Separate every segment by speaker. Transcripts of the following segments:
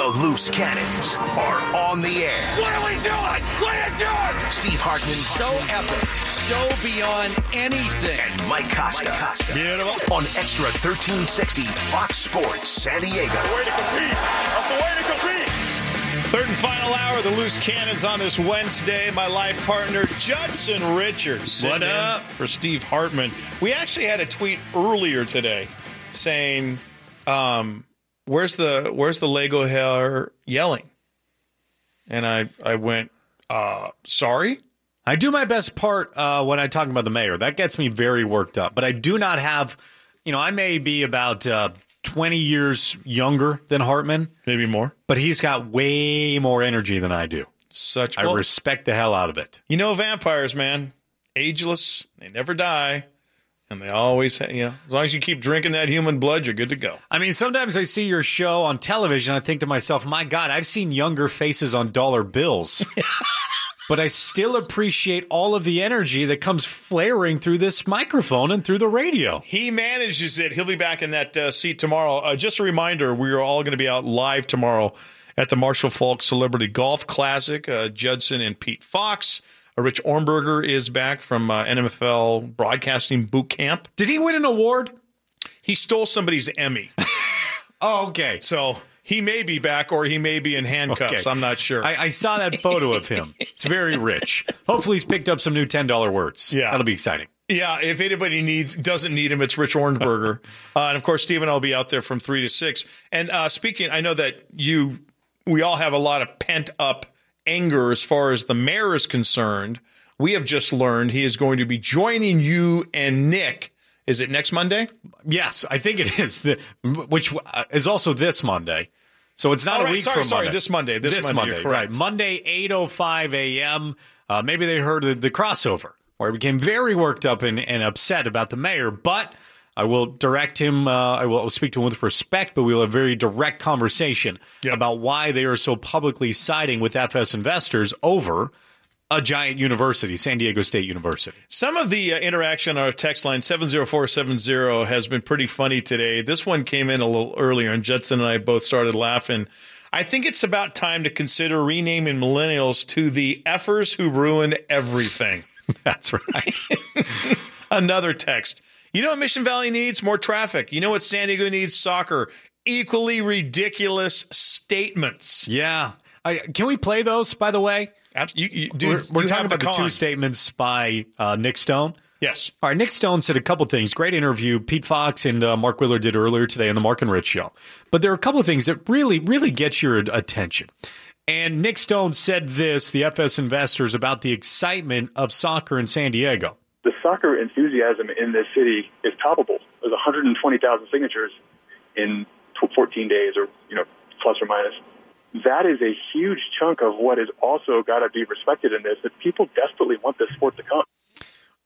Speaker 1: The Loose Cannons are on the air.
Speaker 2: What are we doing? What are you doing?
Speaker 1: Steve Hartman
Speaker 3: So epic, so beyond anything.
Speaker 1: and Mike Costa.
Speaker 2: Beautiful.
Speaker 1: On Extra 1360 Fox Sports San Diego.
Speaker 2: The way to compete. That's the way to compete.
Speaker 4: Third and final hour of the Loose Cannons on this Wednesday. My life partner, Judson Richards.
Speaker 5: What up?
Speaker 4: For Steve Hartman. We actually had a tweet earlier today saying, um, where's the where's the Lego hair yelling? And I, I went, uh, sorry?
Speaker 5: I do my best part uh, when I talk about the mayor. That gets me very worked up. But I do not have, you know, I may be about uh, 20 years younger than Hartman,
Speaker 4: Maybe more.
Speaker 5: but he's got way more energy than I do.
Speaker 4: Such
Speaker 5: I
Speaker 4: well,
Speaker 5: respect the hell out of it.
Speaker 4: You know vampires, man. Ageless, they never die. And they always, you know, as long as you keep drinking that human blood, you're good to go.
Speaker 5: I mean, sometimes I see your show on television. I think to myself, my God, I've seen younger faces on dollar bills. but I still appreciate all of the energy that comes flaring through this microphone and through the radio.
Speaker 4: He manages it. He'll be back in that uh, seat tomorrow. Uh, just a reminder, we are all going to be out live tomorrow at the Marshall Faulk Celebrity Golf Classic. Uh, Judson and Pete Fox. Uh, Rich Ohrnberger is back from uh, NFL Broadcasting Boot Camp.
Speaker 5: Did he win an award?
Speaker 4: He stole somebody's Emmy.
Speaker 5: Oh, okay.
Speaker 4: so he may be back or he may be in handcuffs.
Speaker 5: Okay.
Speaker 4: I'm not sure.
Speaker 5: I, I saw that photo of him. It's very rich. Hopefully, he's picked up some new ten dollar words.
Speaker 4: Yeah.
Speaker 5: that'll be exciting.
Speaker 4: Yeah, if anybody needs doesn't need him, it's Rich Ohrnberger, uh, and of course Stephen. I'll be out there from three to six. And uh, speaking, I know that you, we all have a lot of pent up anger as far as the mayor is concerned. We have just learned he is going to be joining you and Nick. Is it next Monday?
Speaker 5: Yes, I think it is. The, which uh, is also this Monday. So it's not
Speaker 4: Oh,
Speaker 5: a
Speaker 4: right.
Speaker 5: week
Speaker 4: Sorry,
Speaker 5: from
Speaker 4: sorry,
Speaker 5: Monday.
Speaker 4: this Monday. This Monday, you're
Speaker 5: right? Monday, eight oh five a.m. Uh, maybe they heard the, the crossover where he became very worked up and, and upset about the mayor. But I will direct him. Uh, I will speak to him with respect, but we will have a very direct conversation
Speaker 4: Yep.
Speaker 5: about why they are so publicly siding with FS investors over a giant university, San Diego State University.
Speaker 4: Some of the uh, interaction on our text line 70470 has been pretty funny today. This one came in a little earlier, and Judson and I both started laughing. I think it's about time to consider renaming millennials to the effers who ruin everything.
Speaker 5: That's right.
Speaker 4: Another text. You know what Mission Valley needs? More traffic. You know what San Diego needs? Soccer. Equally ridiculous statements.
Speaker 5: yeah. I, can we play those, by the way?
Speaker 4: Abs- You, you, dude,
Speaker 5: we're we're talking about the two
Speaker 4: con.
Speaker 5: statements by uh, Nick Stone.
Speaker 4: Yes.
Speaker 5: All right, Nick Stone said a couple things. Great interview. Pete Fox and uh, Mark Willard did earlier today on the Mark and Rich show. But there are a couple of things that really, really get your attention. And Nick Stone said this, the FS investors, about the excitement of soccer in San Diego.
Speaker 6: The soccer enthusiasm in this city is palpable. There's 120,000 signatures in 14 days, or you know, plus or minus. That is a huge chunk of what has also got to be respected in this. That people desperately want this sport to come.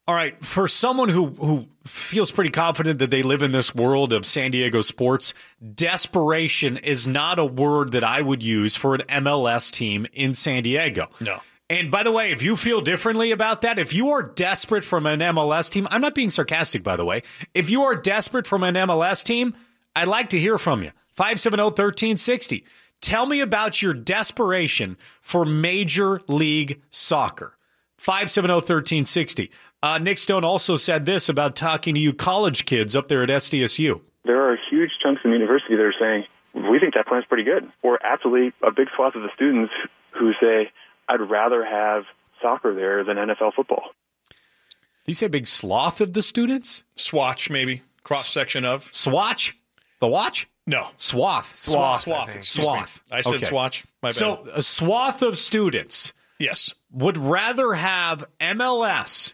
Speaker 5: All right, for someone who who feels pretty confident that they live in this world of San Diego sports, desperation is not a word that I would use for an MLS team in San Diego.
Speaker 4: No.
Speaker 5: And by the way, if you feel differently about that, if you are desperate from an MLS team, I'm not being sarcastic, by the way. If you are desperate from an MLS team, I'd like to hear from you. 570 1360. Tell me about your desperation for Major League Soccer. 570 1360. Uh, Nick Stone also said this about talking to you college kids up there at SDSU.
Speaker 6: There are huge chunks in the university that are saying we think that plan's pretty good, or absolutely a big swath of the students who say I'd rather have soccer there than NFL football.
Speaker 5: Did you say a big sloth of the students?
Speaker 4: Swatch, maybe. Cross section of.
Speaker 5: Swatch? The watch?
Speaker 4: No.
Speaker 5: Swath.
Speaker 4: Swath. Swath. excuse me.
Speaker 5: Swath.
Speaker 4: I said
Speaker 5: Okay.
Speaker 4: swatch. My bad.
Speaker 5: So a swath of students
Speaker 4: yes.
Speaker 5: would rather have MLS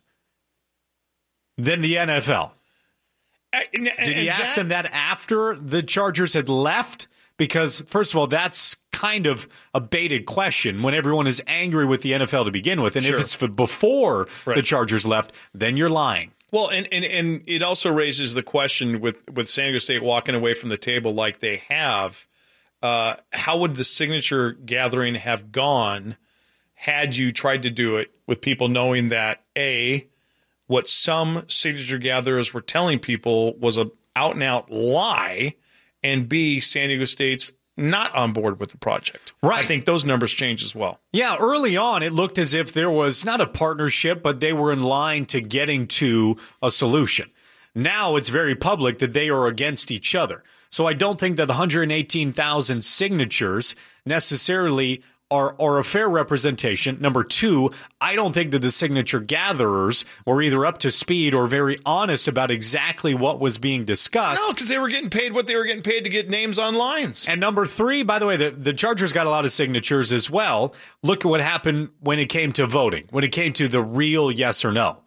Speaker 5: than the NFL. Uh, Did he ask them that after the Chargers had left? Because, first of all, that's kind of a baited question when everyone is angry with the NFL to begin with. And
Speaker 4: Sure.
Speaker 5: if it's for before the Chargers left, then you're lying.
Speaker 4: Well, and, and and it also raises the question with with San Diego State walking away from the table like they have. Uh, how would the signature gathering have gone had you tried to do it with people knowing that a what some signature gatherers were telling people was a out and out lie, and b San Diego State's not on board with the project.
Speaker 5: Right.
Speaker 4: I think those numbers change as well.
Speaker 5: Yeah, early on, it looked as if there was not a partnership, but they were in line to getting to a solution. Now it's very public that they are against each other. So I don't think that 118,000 signatures necessarily are, are a fair representation. Number two, I don't think that the signature gatherers were either up to speed or very honest about exactly what was being discussed.
Speaker 4: No, because they were getting paid what they were getting paid to get names on lines.
Speaker 5: And number three, by the way, the, the Chargers got a lot of signatures as well. Look at what happened when it came to voting, when it came to the real yes or no.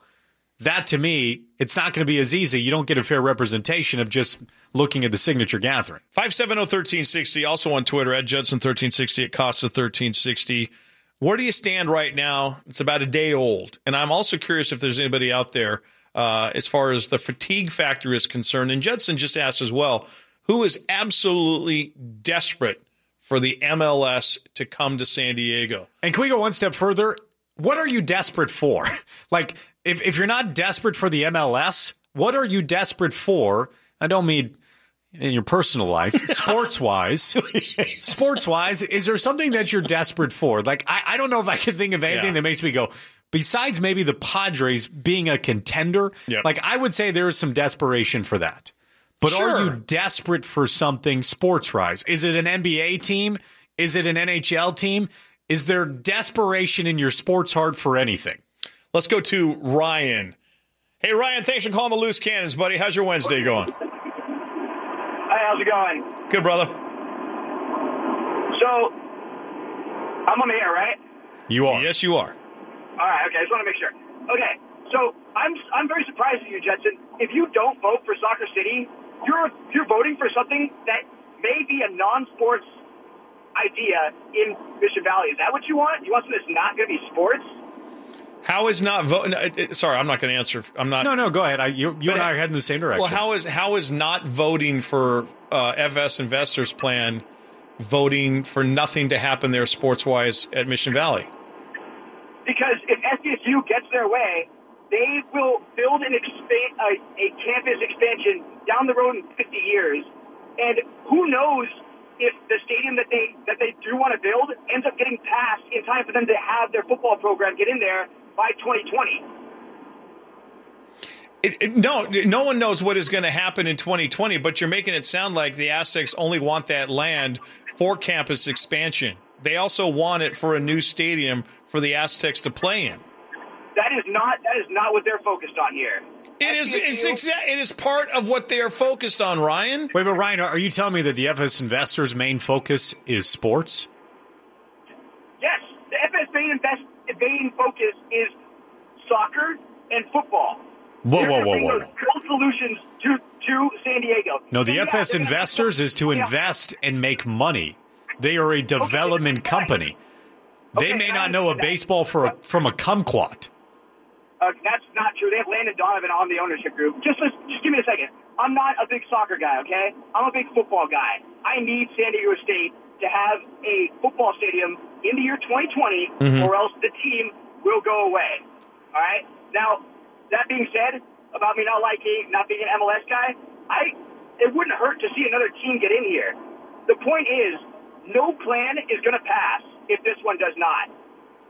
Speaker 5: That to me, it's not going to be as easy. You don't get a fair representation of just looking at the signature gathering.
Speaker 4: 570-1360, also on Twitter at Judson1360 at Costa 1360. Where do you stand right now? It's about a day old. And I'm also curious if there's anybody out there uh, as far as the fatigue factor is concerned. And Judson just asked as well, who is absolutely desperate for the MLS to come to San Diego?
Speaker 5: And can we go one step further? What are you desperate for? like, if, if you're not desperate for the MLS, what are you desperate for? I don't mean in your personal life, sports wise. sports wise, is there something that you're desperate for? Like, I, I don't know if I can think of anything
Speaker 4: Yeah.
Speaker 5: that makes me go, besides maybe the Padres being a contender,
Speaker 4: Yep.
Speaker 5: like, I would say there is some desperation for that. But are you desperate for something sports wise? Is it an NBA team? Is it an NHL team? Is there desperation in your sports heart for anything?
Speaker 4: Let's go to Ryan. Hey, Ryan, thanks for calling the Loose Cannons, buddy. How's your Wednesday going?
Speaker 7: Hey, how's it going?
Speaker 4: Good, brother.
Speaker 7: So, I'm on the air, right?
Speaker 5: You are.
Speaker 4: Yes, you are.
Speaker 7: All right. Okay. I just want to make sure. Okay. So I'm I'm very surprised at you, Judson. If you don't vote for Soccer City, you're you're voting for something that may be a non-sports idea in Mission Valley. Is that what you want? You want something that's not going to be sports?
Speaker 4: How is not voting? Sorry, I'm not going to answer. I'm not.
Speaker 5: No, no, go ahead. I, you you and I are heading in the same direction.
Speaker 4: Well, how is how is not voting for uh, FS Investors Plan voting for nothing to happen there sports wise at Mission Valley?
Speaker 7: Because if SDSU gets their way, they will build an expa- a, a campus expansion down the road in 50 years, and who knows if the stadium that they that they do want to build ends up getting passed in time for them to have their football program get in there by 2020.
Speaker 4: It, it- no, no one knows what is going to happen in 2020, but you're making it sound like the Aztecs only want that land for campus expansion. They also want it for a new stadium for the Aztecs to play in.
Speaker 7: That is not that is not what they're focused on here.
Speaker 4: It is it's exa- it is part of what they are focused on, Ryan.
Speaker 5: Wait, but Ryan, are you telling me that the FS Investors' main focus is sports?
Speaker 7: Yes, the FS main invest main focus is soccer and football.
Speaker 5: Whoa,
Speaker 7: They're
Speaker 5: whoa, whoa, whoa.
Speaker 7: real solutions to to San Diego.
Speaker 5: No, the
Speaker 7: So,
Speaker 5: FS Investors is to
Speaker 7: Yeah.
Speaker 5: invest and make money. They are a development
Speaker 7: fine.
Speaker 5: company. They
Speaker 7: Okay,
Speaker 5: may not know a baseball for a, from a kumquat.
Speaker 7: Uh, that's not true. They have Landon Donovan on the ownership group. Just just give me a second. I'm not a big soccer guy, okay? I'm a big football guy. I need San Diego State to have a football stadium in the year 2020, mm-hmm. or else the team will go away. All right. Now, that being said, about me not liking, not being an MLS guy, I it wouldn't hurt to see another team get in here. The point is, no plan is going to pass if this one does not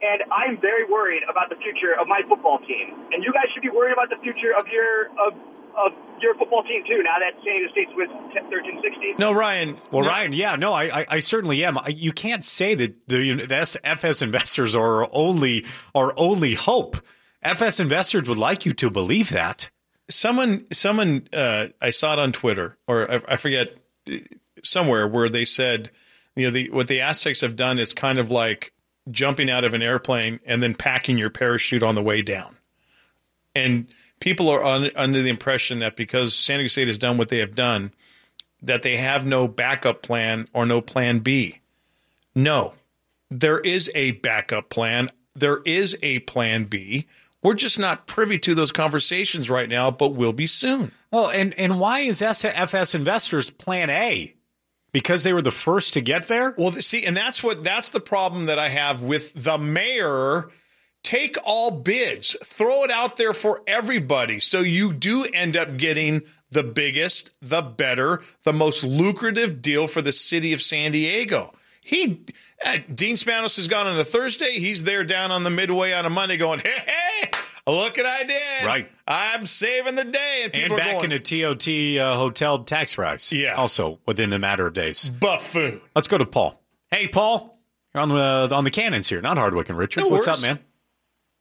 Speaker 7: and I'm very worried about the future of my football team. And you guys should be worried about the future of your of of your football team too. Now that San Diego State's with 1360.
Speaker 4: No, Ryan.
Speaker 5: Well,
Speaker 4: no,
Speaker 5: Ryan, yeah, no, I, I, I certainly am. I, you can't say that the, the FS investors are only our only hope. FS investors would like you to believe that.
Speaker 4: someone someone uh, I saw it on Twitter or I, I forget uh, somewhere where they said you know the what the Aztecs have done is kind of like jumping out of an airplane and then packing your parachute on the way down. And people are un, under the impression that because San Diego State has done what they have done, that they have no backup plan or no plan B. No, there is a backup plan. There is a plan B. We're just not privy to those conversations right now, but will be soon.
Speaker 5: Well, and and why is SFS investors Plan A? Because they were the first to get there.
Speaker 4: Well, see, and that's what that's the problem that I have with the mayor. Take all bids, throw it out there for everybody, so you do end up getting the biggest, the better, the most lucrative deal for the city of San Diego. He uh, Dean Spanos has gone on a Thursday. He's there down on the midway on a Monday, going, "Hey, hey, look what I did!
Speaker 5: Right.
Speaker 4: I'm saving the day." And
Speaker 5: And
Speaker 4: people
Speaker 5: back
Speaker 4: are going,
Speaker 5: into TOT uh, hotel tax rise.
Speaker 4: Yeah.
Speaker 5: Also within a matter of days.
Speaker 4: buffoon.
Speaker 5: Let's go to Paul. Hey, Paul. You're on the on the cannons here, not Hardwick and Richards.
Speaker 4: No
Speaker 5: What's
Speaker 4: worries.
Speaker 5: up, man?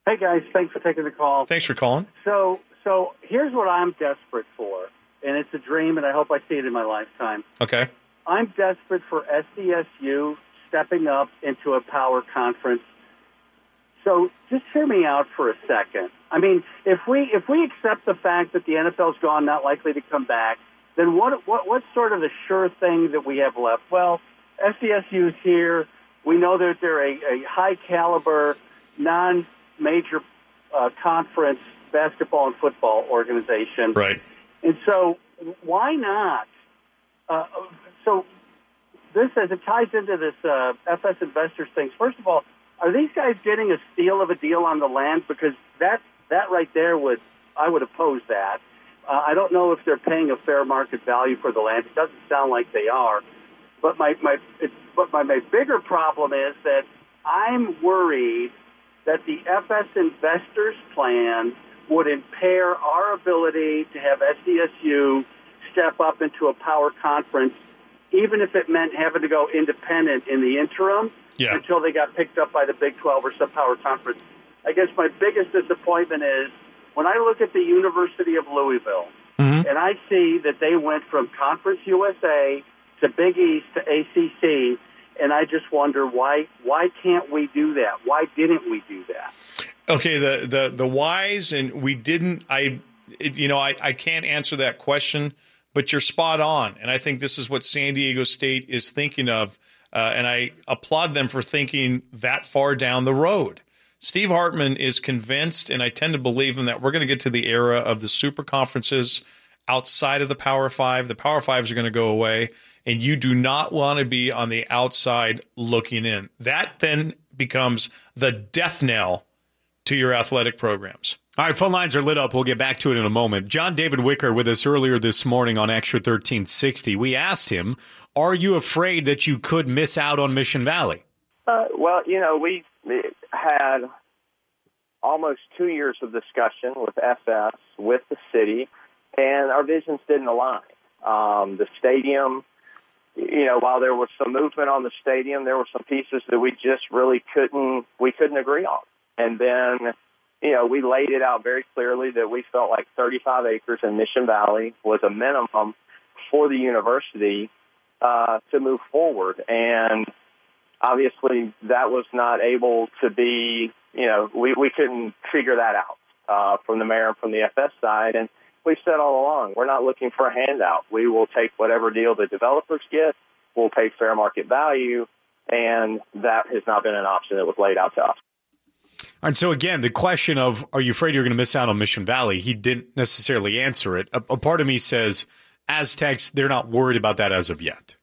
Speaker 8: Hey guys, thanks for taking the call.
Speaker 4: Thanks for calling.
Speaker 8: So, so here's what I'm desperate for, and it's a dream, and I hope I see it in my lifetime.
Speaker 4: Okay.
Speaker 8: I'm desperate for SDSU stepping up into a power conference. So, just hear me out for a second. I mean, if we if we accept the fact that the NFL's gone, not likely to come back, then what what what's sort of the sure thing that we have left? Well, SDSU's here. We know that they're a, a high caliber, non major uh, conference basketball and football organization.
Speaker 4: Right.
Speaker 8: And so, why not? Uh, so, this as it ties into this uh, FS investors things. First of all, are these guys getting a steal of a deal on the land? Because that that right there would I would oppose that. Uh, I don't know if they're paying a fair market value for the land. It doesn't sound like they are. But my my it, but my, my bigger problem is that I'm worried that the FS investors plan would impair our ability to have SDSU step up into a power conference, even if it meant having to go independent in the interim
Speaker 4: Yeah.
Speaker 8: until they got picked up by the Big 12 or some power conference. I guess my biggest disappointment is when I look at the University of Louisville mm-hmm. and I see that they went from Conference USA to Big East to ACC, and I just wonder why why can't we do that? Why didn't we do that?
Speaker 4: Okay, the the the whys and we didn't. I, it, you know, I I can't answer that question, but you're spot on, and I think this is what San Diego State is thinking of, uh, and I applaud them for thinking that far down the road. Steve Hartman is convinced, and I tend to believe him that we're going to get to the era of the super conferences outside of the Power Five. The Power Fives are going to go away, and you do not want to be on the outside looking in. That then becomes the death knell to your athletic programs.
Speaker 5: All right, phone lines are lit up. We'll get back to it in a moment. John David Wicker with us earlier this morning on Extra 1360. We asked him, Are you afraid that you could miss out on Mission Valley?
Speaker 9: Uh, well, you know, we had almost two years of discussion with FS, with the city, and our visions didn't align. Um, the stadium, you know, while there was some movement on the stadium, there were some pieces that we just really couldn't we couldn't agree on. And then, you know, we laid it out very clearly that we felt like 35 acres in Mission Valley was a minimum for the university uh, to move forward. And obviously, that was not able to be, you know, we, we couldn't figure that out uh, from the mayor and from the FS side. And we've said all along, we're not looking for a handout. We will take whatever deal the developers get. We'll pay fair market value. And that has not been an option that was laid out to us.
Speaker 5: All right, so again, the question of are you afraid you're going to miss out on Mission Valley? He didn't necessarily answer it. A, a part of me says Aztecs, they're not worried about that as of yet.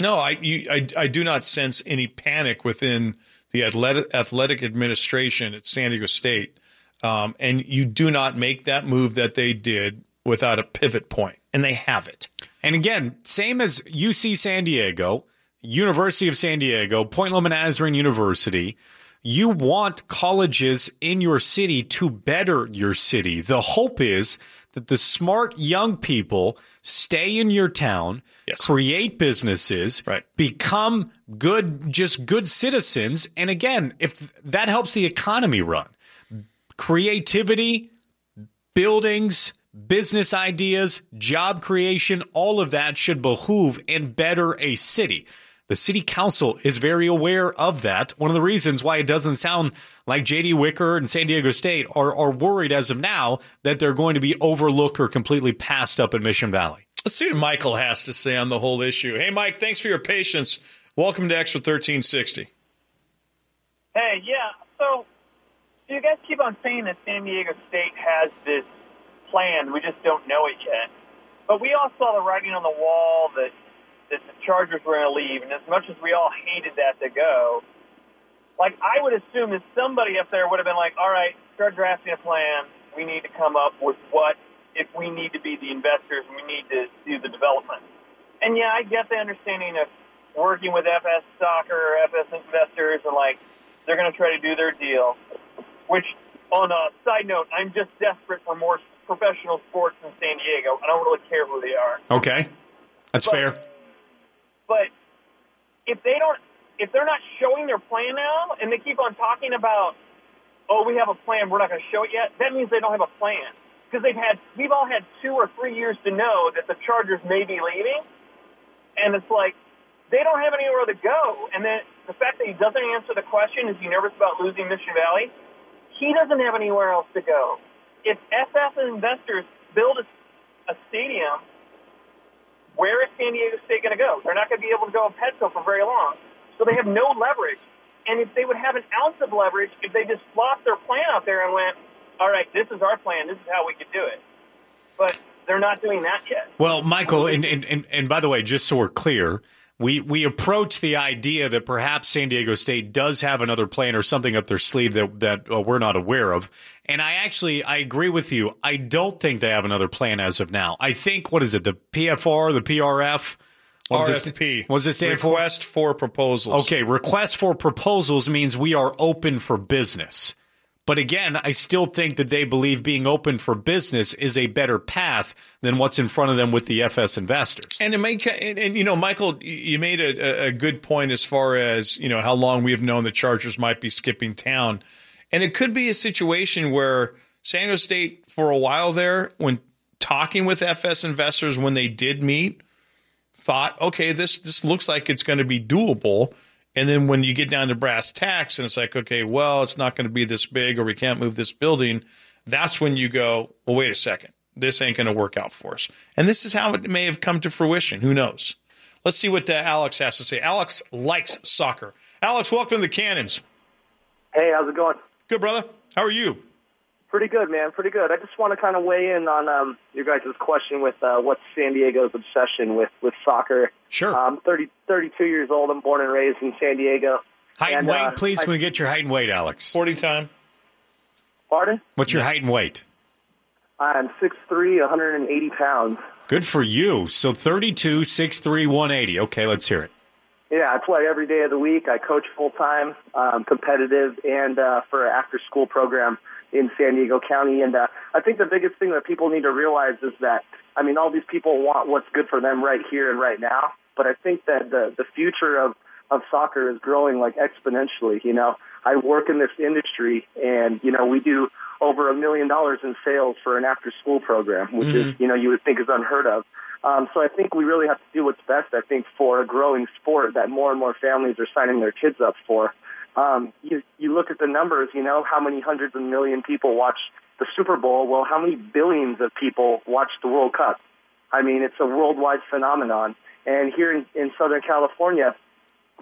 Speaker 4: No, I, you, I, I do not sense any panic within the athletic, athletic administration at San Diego State. Um, and you do not make that move that they did without a pivot point, and they have it.
Speaker 5: And again, same as UC San Diego, University of San Diego, Point Loma Nazarene University, you want colleges in your city to better your city. The hope is that the smart young people stay in your town,
Speaker 4: Yes.
Speaker 5: create businesses,
Speaker 4: Right.
Speaker 5: become good, just good citizens. And again, if that helps the economy run, creativity, buildings, business ideas, job creation, all of that should behoove and better a city. The city council is very aware of that. One of the reasons why it doesn't sound like JD Wicker and San Diego State are, are worried as of now that they're going to be overlooked or completely passed up in Mission Valley.
Speaker 4: Let's see what Michael has to say on the whole issue. Hey, Mike, thanks for your patience. Welcome to Extra 1360.
Speaker 10: Hey, yeah. So, so you guys keep on saying that San Diego State has this plan. We just don't know it yet. But we all saw the writing on the wall that that the Chargers were going to leave, and as much as we all hated that to go, like I would assume that somebody up there would have been like, "All right, start drafting a plan. We need to come up with what if we need to be the investors and we need to do the development. And yeah, I get the understanding of working with FS Soccer or FS investors and like they're going to try to do their deal. Which, on a side note, I'm just desperate for more professional sports in San Diego. I don't really care who they are.
Speaker 5: Okay, that's
Speaker 10: But-
Speaker 5: fair.
Speaker 10: But if they don't, if they're not showing their plan now, and they keep on talking about, oh, we have a plan, we're not going to show it yet, that means they don't have a plan. Because they've had, we've all had two or three years to know that the Chargers may be leaving, and it's like they don't have anywhere to go. And then the fact that he doesn't answer the question, is he nervous about losing Mission Valley? He doesn't have anywhere else to go. If SF investors build a, a stadium where is San Diego State going to go? They're not going to be able to go to Petco for very long. So they have no leverage. And if they would have an ounce of leverage, if they just flopped their plan out there and went, all right, this is our plan, this is how we could do it. But they're not doing that yet.
Speaker 5: Well, Michael, and, and, and, and by the way, just so we're clear, we, we approach the idea that perhaps San Diego State does have another plan or something up their sleeve that, that uh, we're not aware of. And I actually, I agree with you. I don't think they have another plan as of now. I think, what is it, the PFR, the PRF? What
Speaker 4: RFP.
Speaker 5: What does it stand for?
Speaker 4: Request for proposals.
Speaker 5: Okay, request for proposals means we are open for business. But again, I still think that they believe being open for business is a better path than what's in front of them with the FS investors.
Speaker 4: And it may, and, and you know, Michael, you made a, a good point as far as you know how long we have known the Chargers might be skipping town, and it could be a situation where San Diego State, for a while there, when talking with FS investors when they did meet, thought, okay, this this looks like it's going to be doable. And then when you get down to brass tacks and it's like, okay, well, it's not going to be this big or we can't move this building, that's when you go, well, wait a second. This ain't going to work out for us. And this is how it may have come to fruition. Who knows? Let's see what uh, Alex has to say. Alex likes soccer. Alex, welcome to the Cannons.
Speaker 9: Hey, how's it going?
Speaker 4: Good, brother. How are you?
Speaker 9: Pretty good, man. Pretty good. I just want to kind of weigh in on um, your guys' question with uh, what's San Diego's obsession with, with soccer.
Speaker 5: Sure.
Speaker 9: I'm 30, 32 years old. I'm born and raised in San Diego.
Speaker 5: Height and
Speaker 9: And,
Speaker 5: weight,
Speaker 9: uh,
Speaker 5: please.
Speaker 9: I-
Speaker 5: Can we get your height and weight, Alex?
Speaker 4: 40 time.
Speaker 9: Pardon?
Speaker 5: What's your height and weight?
Speaker 9: I'm 6'3", 180 pounds.
Speaker 5: Good for you. So 32, 6'3", 180. Okay, let's hear it.
Speaker 9: Yeah, I play every day of the week. I coach full time, um, competitive, and uh, for an after school program in San Diego County. And uh, I think the biggest thing that people need to realize is that I mean, all these people want what's good for them right here and right now. But I think that the the future of of soccer is growing like exponentially. You know, I work in this industry, and you know, we do over a million dollars in sales for an after school program, which is
Speaker 11: Mhm.
Speaker 9: you know you would think is unheard of. Um, so I think we really have to do what's best. I think for a growing sport that more and more families are signing their kids up for. Um, you you look at the numbers. You know how many hundreds of million people watch the Super Bowl. Well, how many billions of people watch the World Cup? I mean, it's a worldwide phenomenon. And here in, in Southern California,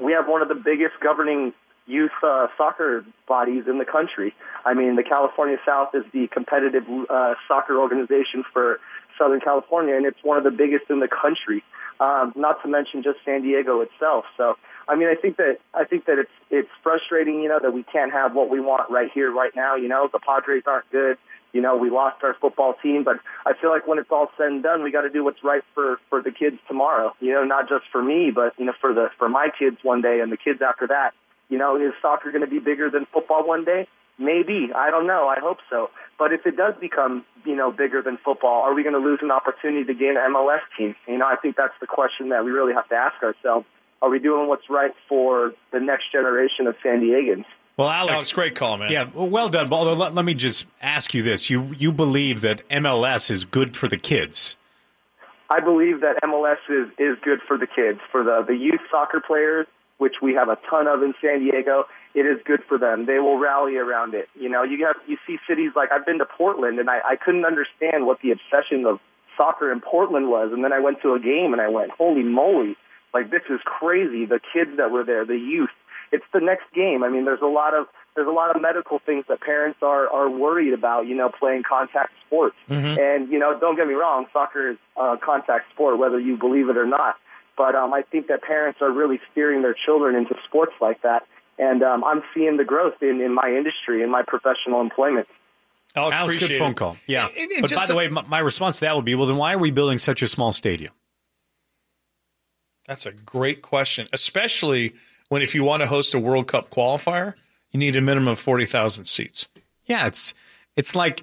Speaker 9: we have one of the biggest governing youth uh, soccer bodies in the country. I mean, the California South is the competitive uh, soccer organization for Southern California, and it's one of the biggest in the country. Um, not to mention just San Diego itself. So, I mean, I think that I think that it's it's frustrating, you know, that we can't have what we want right here, right now. You know, the Padres aren't good. You know, we lost our football team, but I feel like when it's all said and done, we got to do what's right for for the kids tomorrow. You know, not just for me, but you know, for the for my kids one day and the kids after that. You know, is soccer going to be bigger than football one day? Maybe. I don't know. I hope so. But if it does become, you know, bigger than football, are we going to lose an opportunity to gain an MLS team? You know, I think that's the question that we really have to ask ourselves. Are we doing what's right for the next generation of San Diegans?
Speaker 5: Well, Alex,
Speaker 4: Alex, great call, man.
Speaker 5: Yeah, well, well done. But although, let, let me just ask you this: you you believe that MLS is good for the kids?
Speaker 9: I believe that MLS is, is good for the kids, for the, the youth soccer players, which we have a ton of in San Diego. It is good for them. They will rally around it. You know, you have you see cities like I've been to Portland, and I, I couldn't understand what the obsession of soccer in Portland was. And then I went to a game, and I went, "Holy moly! Like this is crazy." The kids that were there, the youth. It's the next game. I mean, there's a lot of there's a lot of medical things that parents are are worried about. You know, playing contact sports.
Speaker 11: Mhm.
Speaker 9: And you know, don't get me wrong, soccer is a contact sport, whether you believe it or not. But um, I think that parents are really steering their children into sports like that, and um, I'm seeing the growth in in my industry, in my professional employment.
Speaker 4: Alex,
Speaker 5: Alex, good
Speaker 4: appreciate
Speaker 5: phone
Speaker 4: it.
Speaker 5: call. Yeah.
Speaker 4: And- and
Speaker 5: but by
Speaker 4: just
Speaker 5: the way, my, my response to that would be, well, then why are we building such a small stadium?
Speaker 4: That's a great question, especially when if you want to host a World Cup qualifier, you need a minimum of 40,000 seats.
Speaker 5: Yeah, it's it's like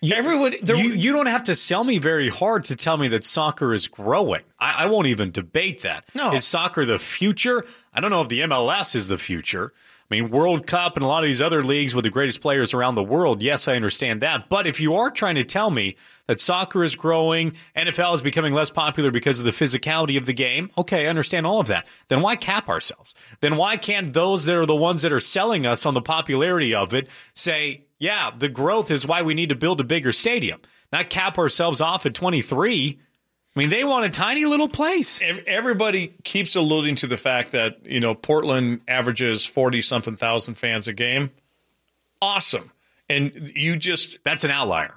Speaker 5: you,
Speaker 4: Everyone, there-
Speaker 5: you you don't have to sell me very hard to tell me that soccer is growing. I, I won't even debate that.
Speaker 4: No.
Speaker 5: is soccer the future? I don't know if the MLS is the future. I mean, World Cup and a lot of these other leagues with the greatest players around the world. Yes, I understand that. But if you are trying to tell me that soccer is growing, NFL is becoming less popular because of the physicality of the game, okay, I understand all of that. Then why cap ourselves? Then why can't those that are the ones that are selling us on the popularity of it say, yeah, the growth is why we need to build a bigger stadium, not cap ourselves off at 23? I mean, they want a tiny little place.
Speaker 4: Everybody keeps alluding to the fact that, you know, Portland averages 40 something thousand fans a game. Awesome. And you just
Speaker 5: That's an outlier.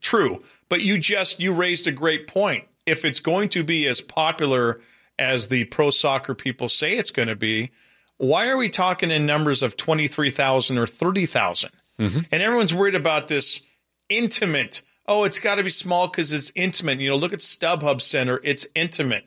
Speaker 4: True, but you just you raised a great point. If it's going to be as popular as the pro soccer people say it's going to be, why are we talking in numbers of 23,000 or 30,000? Mm-hmm. And everyone's worried about this intimate. Oh, it's got to be small cuz it's intimate. You know, look at StubHub Center, it's intimate.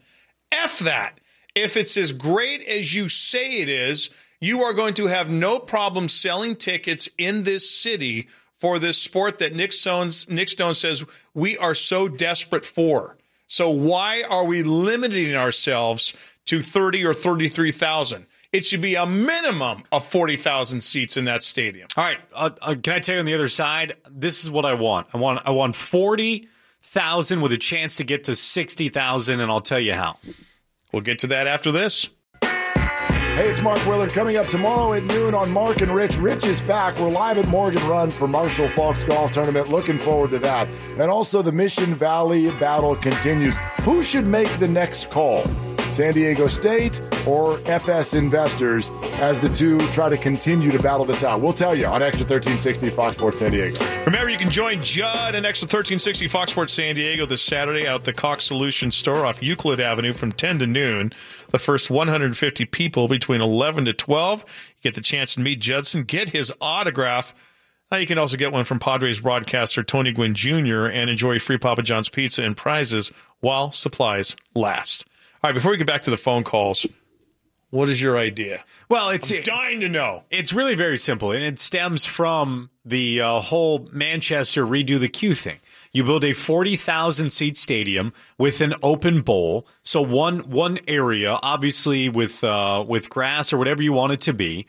Speaker 4: F that. If it's as great as you say it is, you are going to have no problem selling tickets in this city for this sport that Nick Stone, Nick Stone says we are so desperate for. So why are we limiting ourselves to 30 or 33,000? It should be a minimum of 40,000 seats in that stadium.
Speaker 5: All right, uh, uh, can I tell you on the other side? This is what I want. I want I want forty thousand with a chance to get to sixty thousand, and I'll tell you how.
Speaker 4: We'll get to that after this.
Speaker 12: Hey, it's Mark Willard coming up tomorrow at noon on Mark and Rich. Rich is back. We're live at Morgan Run for Marshall Faulk's Golf Tournament. Looking forward to that. And also, the Mission Valley battle continues. Who should make the next call? San Diego State or FS Investors as the two try to continue to battle this out? We'll tell you on Extra 1360 Fox Sports San Diego.
Speaker 4: Remember, you can join Judd and Extra 1360 Fox Sports San Diego this Saturday out at the Cox Solution Store off Euclid Avenue from 10 to noon. The first 150 people between 11 to 12 you get the chance to meet Judson, get his autograph. Uh, you can also get one from Padres broadcaster Tony Gwynn Jr. and enjoy free Papa John's pizza and prizes while supplies last. All right, before we get back to the phone calls, what is your idea?
Speaker 5: Well, it's
Speaker 4: I'm dying to know.
Speaker 5: It's really very simple, and it stems from the uh, whole Manchester redo the Q thing. You build a forty thousand seat stadium with an open bowl, so one one area, obviously with uh, with grass or whatever you want it to be,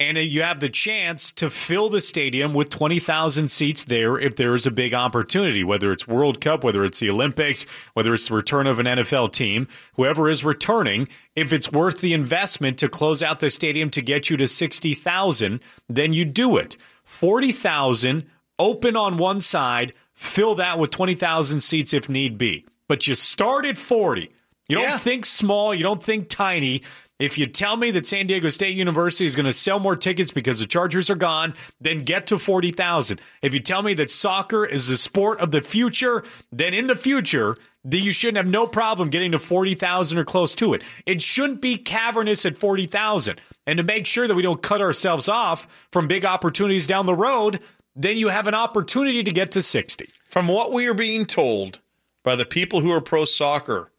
Speaker 5: and you have the chance to fill the stadium with 20,000 seats there if there is a big opportunity, whether it's World Cup, whether it's the Olympics, whether it's the return of an NFL team, whoever is returning, if it's worth the investment to close out the stadium to get you to 60,000, then you do it. 40,000 open on one side, fill that with 20,000 seats if need be. But you start at 40. You don't
Speaker 4: Yeah.
Speaker 5: think small, you don't think tiny. If you tell me that San Diego State University is going to sell more tickets because the Chargers are gone, then get to 40,000. If you tell me that soccer is the sport of the future, then in the future, then you shouldn't have no problem getting to 40,000 or close to it. It shouldn't be cavernous at 40,000. And to make sure that we don't cut ourselves off from big opportunities down the road, then you have an opportunity to get to 60.
Speaker 4: From what we are being told by the people who are pro soccer,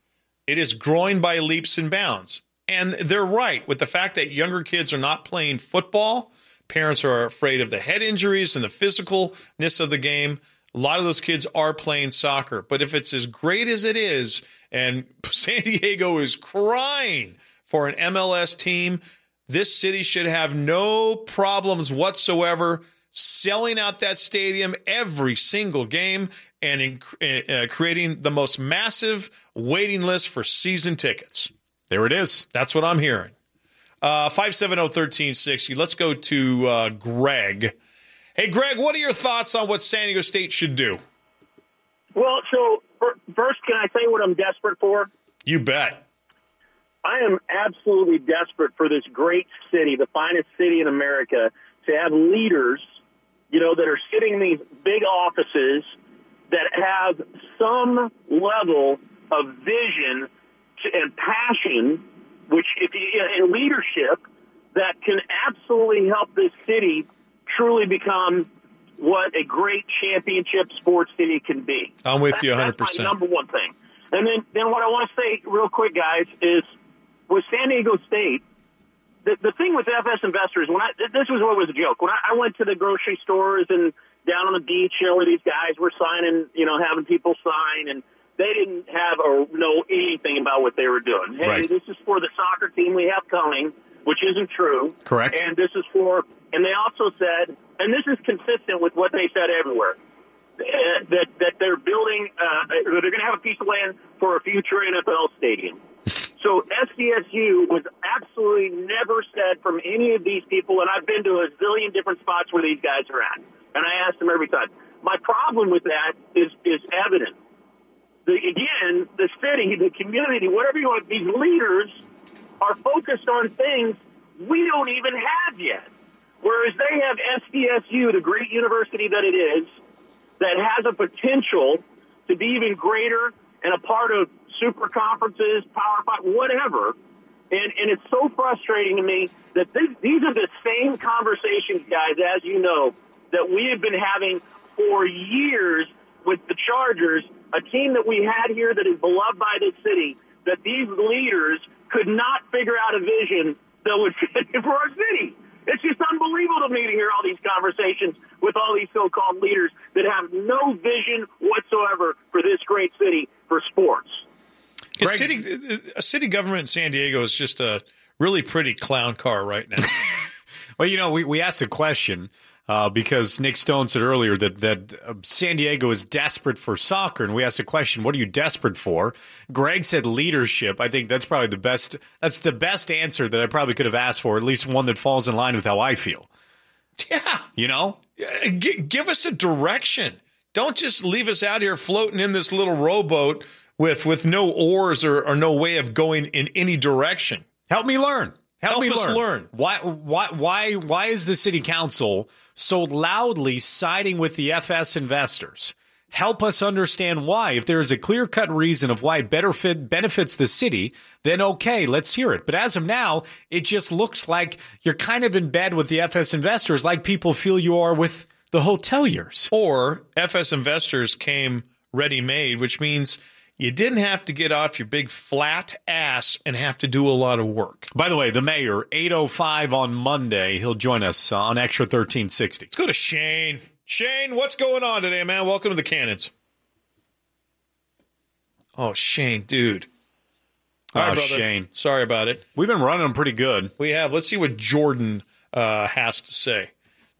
Speaker 4: it is growing by leaps and bounds. And they're right with the fact that younger kids are not playing football. Parents are afraid of the head injuries and the physicalness of the game. A lot of those kids are playing soccer. But if it's as great as it is, and San Diego is crying for an MLS team, this city should have no problems whatsoever selling out that stadium every single game and in, uh, creating the most massive waiting list for season tickets.
Speaker 5: There it is.
Speaker 4: That's what I'm hearing. Uh, 570-1360. Let's go to uh, Greg. Hey, Greg, what are your thoughts on what San Diego State should do?
Speaker 10: Well, so first, can I say what I'm desperate for?
Speaker 4: You bet.
Speaker 10: I am absolutely desperate for this great city, the finest city in America, to have leaders, you know, that are sitting in these big offices that have some level of vision and passion, which, if you, in leadership, that can absolutely help this city truly become what a great championship sports city can be.
Speaker 4: I'm with
Speaker 10: That's-
Speaker 4: you 100%.
Speaker 10: number one thing. And then, then what I want to say real quick, guys, is with San Diego State, the, the thing with FS investors, when I this was what was a joke. When I, I went to the grocery stores and down on the beach, you know, where these guys were signing, you know, having people sign, and they didn't have or know anything about what they were doing. Hey,
Speaker 5: Right.
Speaker 10: this is for the soccer team we have coming, which isn't true.
Speaker 5: Correct.
Speaker 10: And this is for, and they also said, and this is consistent with what they said everywhere. uh, That that they're building, uh, they're going to have a piece of land for a future NFL stadium. So SDSU was absolutely never said from any of these people, and I've been to a zillion different spots where these guys are at, and I asked them every time. My problem with that is is evident. The, again, the city, the community, whatever you want, these leaders are focused on things we don't even have yet. Whereas they have SDSU, the great university that it is, that has a potential to be even greater and a part of super conferences, Power Five, whatever. And, and it's so frustrating to me that this, these are the same conversations, guys, as you know, that we have been having for years with the Chargers, a team that we had here that is beloved by this city, that these leaders could not figure out a vision that would fit for our city. It's just unbelievable to me to hear all these conversations with all these so-called leaders that have no vision whatsoever for this great city for sports.
Speaker 4: A city, a city government in San Diego is just a really pretty clown car right now.
Speaker 5: Well, you know, we, we asked a question uh, because Nick Stone said earlier that that uh, San Diego is desperate for soccer, and we asked a question: What are you desperate for? Greg said leadership. I think that's probably the best. That's the best answer that I probably could have asked for. At least one that falls in line with how I feel.
Speaker 4: Yeah,
Speaker 5: You know,
Speaker 4: Yeah, gi- give us a direction. Don't just leave us out here floating in this little rowboat with with no oars or, or no way of going in any direction.
Speaker 5: help me learn. Help,
Speaker 4: Help
Speaker 5: me
Speaker 4: us learn.
Speaker 5: Why? Why? Why? Why is the city council so loudly siding with the FS investors? Help us understand why. If there is a clear cut reason of why it better fit benefits the city, then okay, let's hear it. But as of now, it just looks like you're kind of in bed with the FS investors, like people feel you are with the hoteliers.
Speaker 4: Or FS investors came ready made, which means you didn't have to get off your big flat ass and have to do a lot of work.
Speaker 5: By the way, the mayor, 805 on Monday, he'll join us uh, on Extra 1360.
Speaker 4: Let's go to Shane. Shane, what's going on today, man? Welcome to the Cannons. Oh, Shane, dude. All right,
Speaker 5: Oh,
Speaker 4: brother.
Speaker 5: Shane.
Speaker 4: Sorry about it.
Speaker 5: We've been running them pretty good.
Speaker 4: We have. Let's see what Jordan uh, has to say.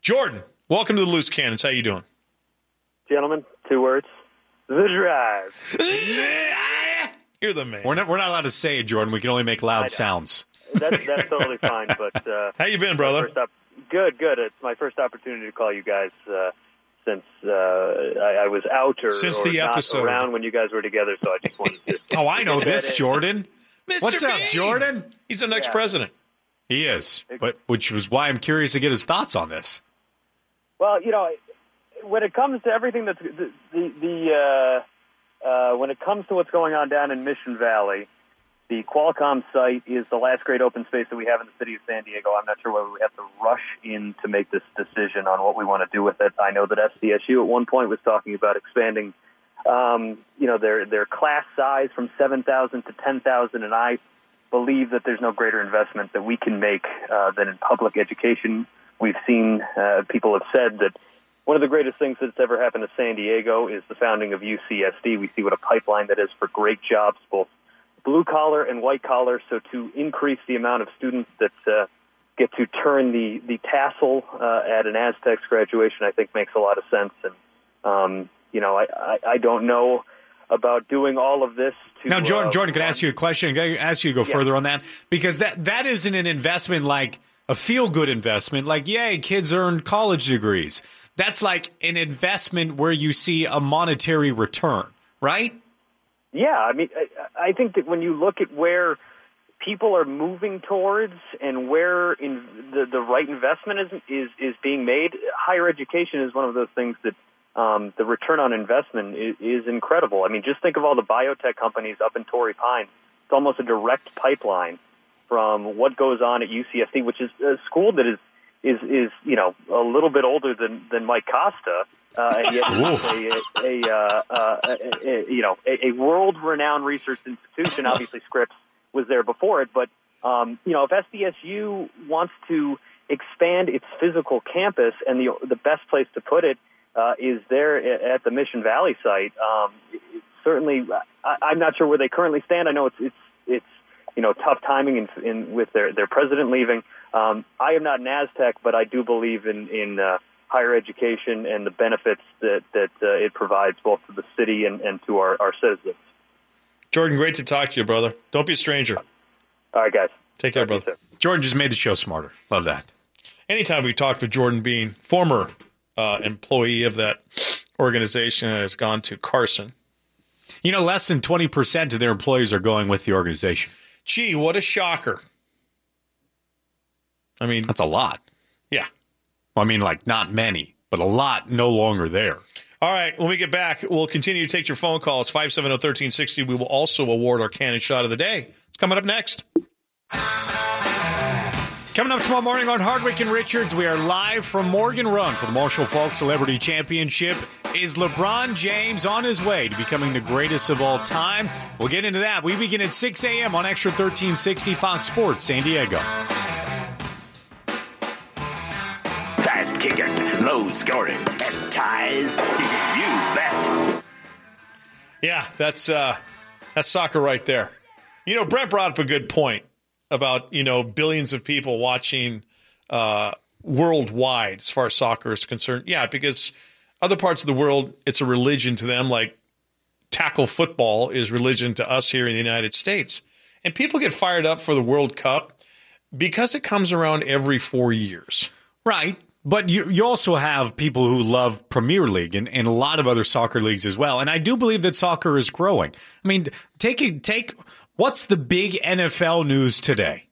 Speaker 4: Jordan, welcome to the Loose Cannons. How you doing?
Speaker 13: Gentlemen, two words. The drive.
Speaker 4: You're the man.
Speaker 5: We're not, we're not allowed to say it, Jordan. We can only make loud sounds.
Speaker 13: That's that's totally fine. But uh,
Speaker 4: How you been, brother?
Speaker 13: First op- good, good. It's my first opportunity to call you guys uh, since uh, I, I was out or,
Speaker 4: Since
Speaker 13: or
Speaker 4: the
Speaker 13: not
Speaker 4: episode.
Speaker 13: around when you guys were together. So I just wanted to.
Speaker 5: Oh, I know this. Jordan.
Speaker 4: Mr.
Speaker 5: What's up, Jordan?
Speaker 4: He's the next
Speaker 13: Yeah.
Speaker 4: president.
Speaker 5: He is, but which was why I'm curious to get his thoughts on this.
Speaker 13: Well, you know, when it comes to everything that's the the, the uh, uh, when it comes to what's going on down in Mission Valley, the Qualcomm site is the last great open space that we have in the city of San Diego. I'm not sure whether we have to rush in to make this decision on what we want to do with it. I know that SDSU at one point was talking about expanding, um, you know, their their class size from 7,000 to 10,000, and I believe that there's no greater investment that we can make uh, than in public education. We've seen uh, people have said that one of the greatest things that's ever happened to San Diego is the founding of UCSD. We see what a pipeline that is for great jobs, both blue collar and white collar. So to increase the amount of students that uh, get to turn the the tassel uh, at an Aztecs graduation, I think makes a lot of sense. And um, you know, I, I I don't know about doing all of this. To,
Speaker 5: Now, Jordan,
Speaker 13: uh,
Speaker 5: Jordan, can I ask you a question? Can I ask you to go
Speaker 13: Yeah.
Speaker 5: further on that? Because that that isn't an investment like a feel good investment. Like, yay, kids earn college degrees. That's like an investment where you see a monetary return, right?
Speaker 13: Yeah, I mean, I, think that when you look at where people are moving towards and where in the the right investment is is is being made, higher education is one of those things that um, the return on investment is, is incredible. I mean, just think of all the biotech companies up in Torrey Pines. It's almost a direct pipeline from what goes on at UCSD, which is a school that is is is you know a little bit older than than Mike Costa. Uh, and yet it's a, a, uh, uh, a, a, you know a, a world-renowned research institution. Obviously, Scripps was there before it, but um, you know if SDSU wants to expand its physical campus, and the the best place to put it uh, is there at the Mission Valley site. Um, certainly, I, I'm not sure where they currently stand. I know it's it's it's you know tough timing in, in with their their president leaving. Um, I am not an Aztec, but I do believe in in uh, higher education and the benefits that that uh, it provides both to the city and, and to our, our citizens.
Speaker 4: Jordan, great to talk to you, brother. Don't be a stranger.
Speaker 13: All right, guys.
Speaker 4: Take care, brother.
Speaker 5: Jordan just made the show smarter. Love that.
Speaker 4: Anytime we talk with Jordan Bean, former uh, employee of that organization, that has gone to Carson.
Speaker 5: You know, less than 20% of their employees are going with the organization.
Speaker 4: Gee, what a shocker. I mean,
Speaker 5: that's a lot.
Speaker 4: Yeah.
Speaker 5: Well, I mean, like not many, but a lot no longer there.
Speaker 4: All right, when we get back, we'll continue to take your phone calls 570 1360. We will also award our cannon shot of the day. It's coming up next.
Speaker 5: Coming up tomorrow morning on Hardwick and Richards, we are live from Morgan Run for the Marshall Faulk Celebrity Championship. Is LeBron James on his way to becoming the greatest of all time? We'll get into that. We begin at 6 a.m. on Extra 1360 Fox Sports San Diego.
Speaker 1: Fast kicking, low scoring, and ties. you bet.
Speaker 4: Yeah, that's uh, that's soccer right there. You know, Brent brought up a good point about you know billions of people watching uh, worldwide as far as soccer is concerned. Yeah, because other parts of the world, it's a religion to them, like tackle football is religion to us here in the United States. And people get fired up for the World Cup because it comes around every four years.
Speaker 5: Right. But you, you also have people who love Premier League and, and a lot of other soccer leagues as well. And I do believe that soccer is growing. I mean, take take what's the big NFL news today?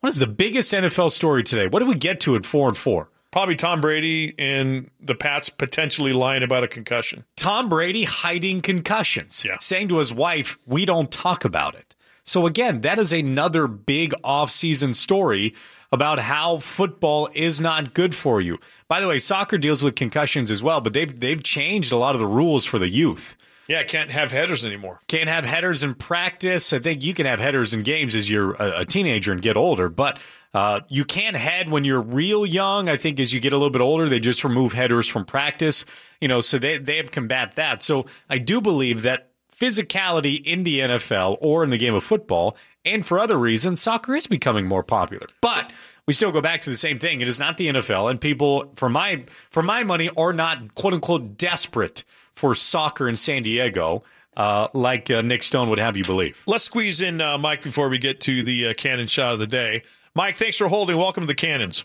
Speaker 5: What is the biggest NFL story today? What do we get to at four and four?
Speaker 4: Probably Tom Brady and the Pats potentially lying about a concussion.
Speaker 5: Tom Brady hiding concussions,
Speaker 4: Yeah.
Speaker 5: saying to his wife, "We don't talk about it." So again, that is another big off-season story about how football is not good for you. By the way, soccer deals with concussions as well, but they've they've changed a lot of the rules for the youth.
Speaker 4: Yeah, can't have headers anymore.
Speaker 5: Can't have headers in practice. I think you can have headers in games as you're a, teenager and get older, but uh, you can't head when you're real young. I think as you get a little bit older, they just remove headers from practice. You know, so they they have combat that. So I do believe that physicality in the NFL or in the game of football, and for other reasons, soccer is becoming more popular. But we still go back to the same thing. It is not the NFL, and people, for my for my money, are not quote unquote desperate for soccer in San Diego, uh, like uh, Nick Stone would have you believe.
Speaker 4: Let's squeeze in uh, Mike before we get to the uh, cannon shot of the day. Mike, thanks for holding. Welcome to the Cannons.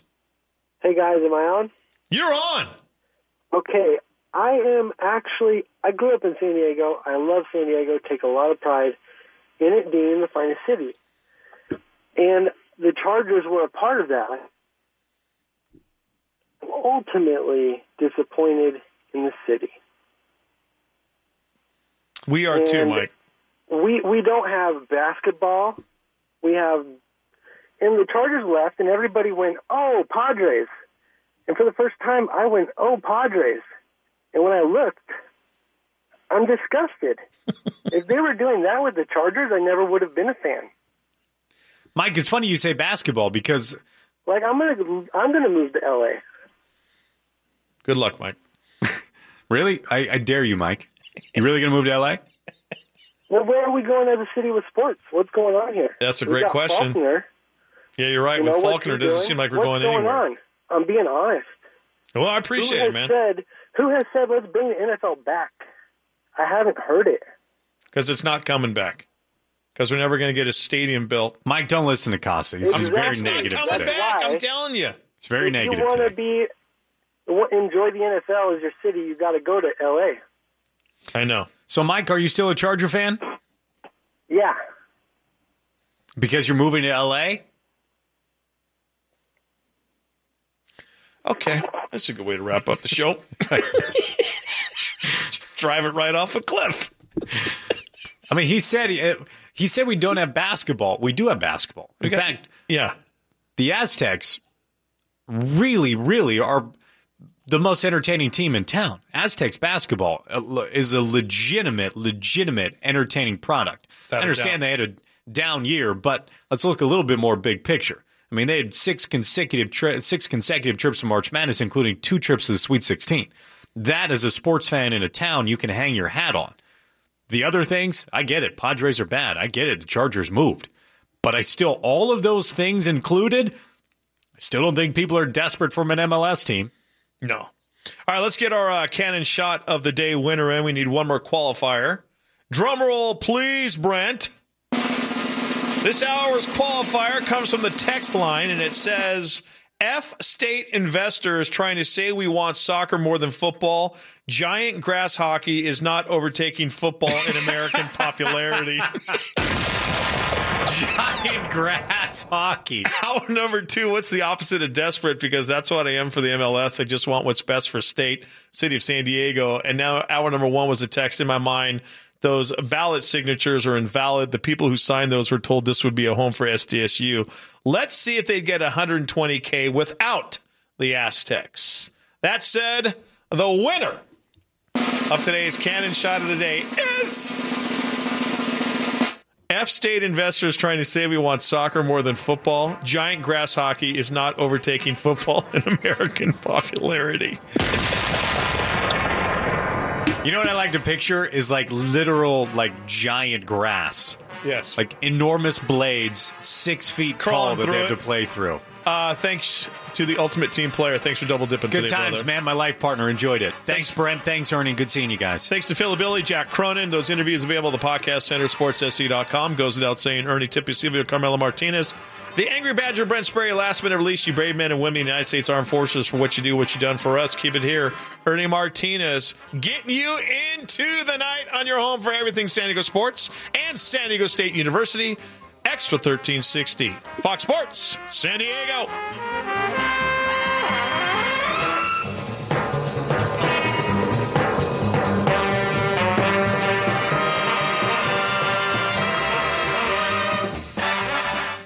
Speaker 14: Hey guys, am I on?
Speaker 4: You're on.
Speaker 14: Okay, I am actually. I grew up in San Diego. I love San Diego. Take a lot of pride in it being the finest city, and the Chargers were a part of that. I'm ultimately disappointed in the city.
Speaker 4: We are too, Mike.
Speaker 14: We we don't have basketball. We have, and the Chargers left, and everybody went, "Oh, Padres." And for the first time, I went, "Oh, Padres." And when I looked, I'm disgusted. if they were doing that with the Chargers, I never would have been a fan.
Speaker 5: Mike, it's funny you say basketball because
Speaker 14: Like I'm gonna I'm gonna move to LA.
Speaker 4: Good luck, Mike.
Speaker 5: really, I, I dare you, Mike. You really going to move to LA?
Speaker 14: Well, where are we going as a city with sports? What's going on here?
Speaker 4: That's a
Speaker 14: We
Speaker 4: great question.
Speaker 14: Faulkner.
Speaker 4: Yeah, you're right.
Speaker 14: You know,
Speaker 4: With
Speaker 14: what's
Speaker 4: Faulkner, it doesn't
Speaker 14: doing?
Speaker 4: seem like we're
Speaker 14: What's
Speaker 4: going
Speaker 14: going
Speaker 4: anywhere.
Speaker 14: On? I'm being honest.
Speaker 4: Well, I appreciate
Speaker 14: who
Speaker 4: it,
Speaker 14: has
Speaker 4: man.
Speaker 14: Said, who has said let's bring the NFL back? I haven't heard it.
Speaker 4: Because it's not coming back. Because we're never going to get a stadium built.
Speaker 5: Mike, don't listen to Costa. He's, he's very
Speaker 14: Exactly.
Speaker 5: negative
Speaker 4: It's not
Speaker 5: today.
Speaker 4: coming back. I'm telling you.
Speaker 5: It's very
Speaker 14: if
Speaker 5: negative
Speaker 14: you want to be enjoy the NFL as your city, you got to go to LA.
Speaker 4: I know.
Speaker 5: So, Mike, are you still a Charger fan?
Speaker 14: Yeah,
Speaker 5: Because you're moving to LA?
Speaker 4: Okay. That's a good way to wrap up the show. Just drive it right off a cliff.
Speaker 5: I mean, he said he, he said we don't have basketball. We do have basketball. In
Speaker 4: got-
Speaker 5: fact,
Speaker 4: Yeah.
Speaker 5: the Aztecs really, really are the most entertaining team in town. Aztecs basketball uh, is a legitimate, legitimate entertaining product. I
Speaker 4: Without a
Speaker 5: understand they had a down year, but let's look a little bit more big picture. I mean, they had six consecutive tri- six consecutive trips to March Madness, including two trips to the Sweet 16. That, as a sports fan in a town, you can hang your hat on. The other things, I get it. Padres are bad. I get it. The Chargers moved. But I still, all of those things included, I still don't think people are desperate for an MLS team.
Speaker 4: No. All right, let's get our uh, cannon shot of the day winner in. We need one more qualifier. Drum roll, please, Brent. This hour's qualifier comes from the text line, and it says FS Investors trying to say we want soccer more than football. Giant grass hockey is not overtaking football in American popularity.
Speaker 5: Giant grass hockey.
Speaker 4: Hour number two, what's the opposite of desperate? Because that's what I am for the MLS. I just want what's best for state, city of San Diego. And now hour number one was a text in my mind. Those ballot signatures are invalid. The people who signed those were told this would be a home for SDSU. Let's see if they get 120K without the Aztecs. That said, the winner of today's cannon shot of the day is FS Investors trying to say we want soccer more than football. Giant grass hockey is not overtaking football in American popularity.
Speaker 5: You know what I like to picture is like literal, like giant grass.
Speaker 4: Yes.
Speaker 5: Like enormous blades, six feet
Speaker 4: Crawling
Speaker 5: tall that they have
Speaker 4: it.
Speaker 5: to play through.
Speaker 4: Uh, thanks to the ultimate team player. Thanks for double dipping
Speaker 5: Good
Speaker 4: today,
Speaker 5: times,
Speaker 4: brother.
Speaker 5: man. My life partner enjoyed it. Thanks, Brent. Thanks, Ernie. Good seeing you guys.
Speaker 4: Thanks to Philly Billy, Jack Cronin. Those interviews available at the podcast center, sportssc.com. Goes without saying, Ernie Tippy, Silvio Carmelo Martinez. The Angry Badger, Brent Sperry, last minute release, you brave men and women United States Armed Forces for what you do, what you've done for us. Keep it here. Ernie Martinez getting you into the night on your home for everything San Diego sports and San Diego State University. Extra 1360. Fox Sports, San Diego.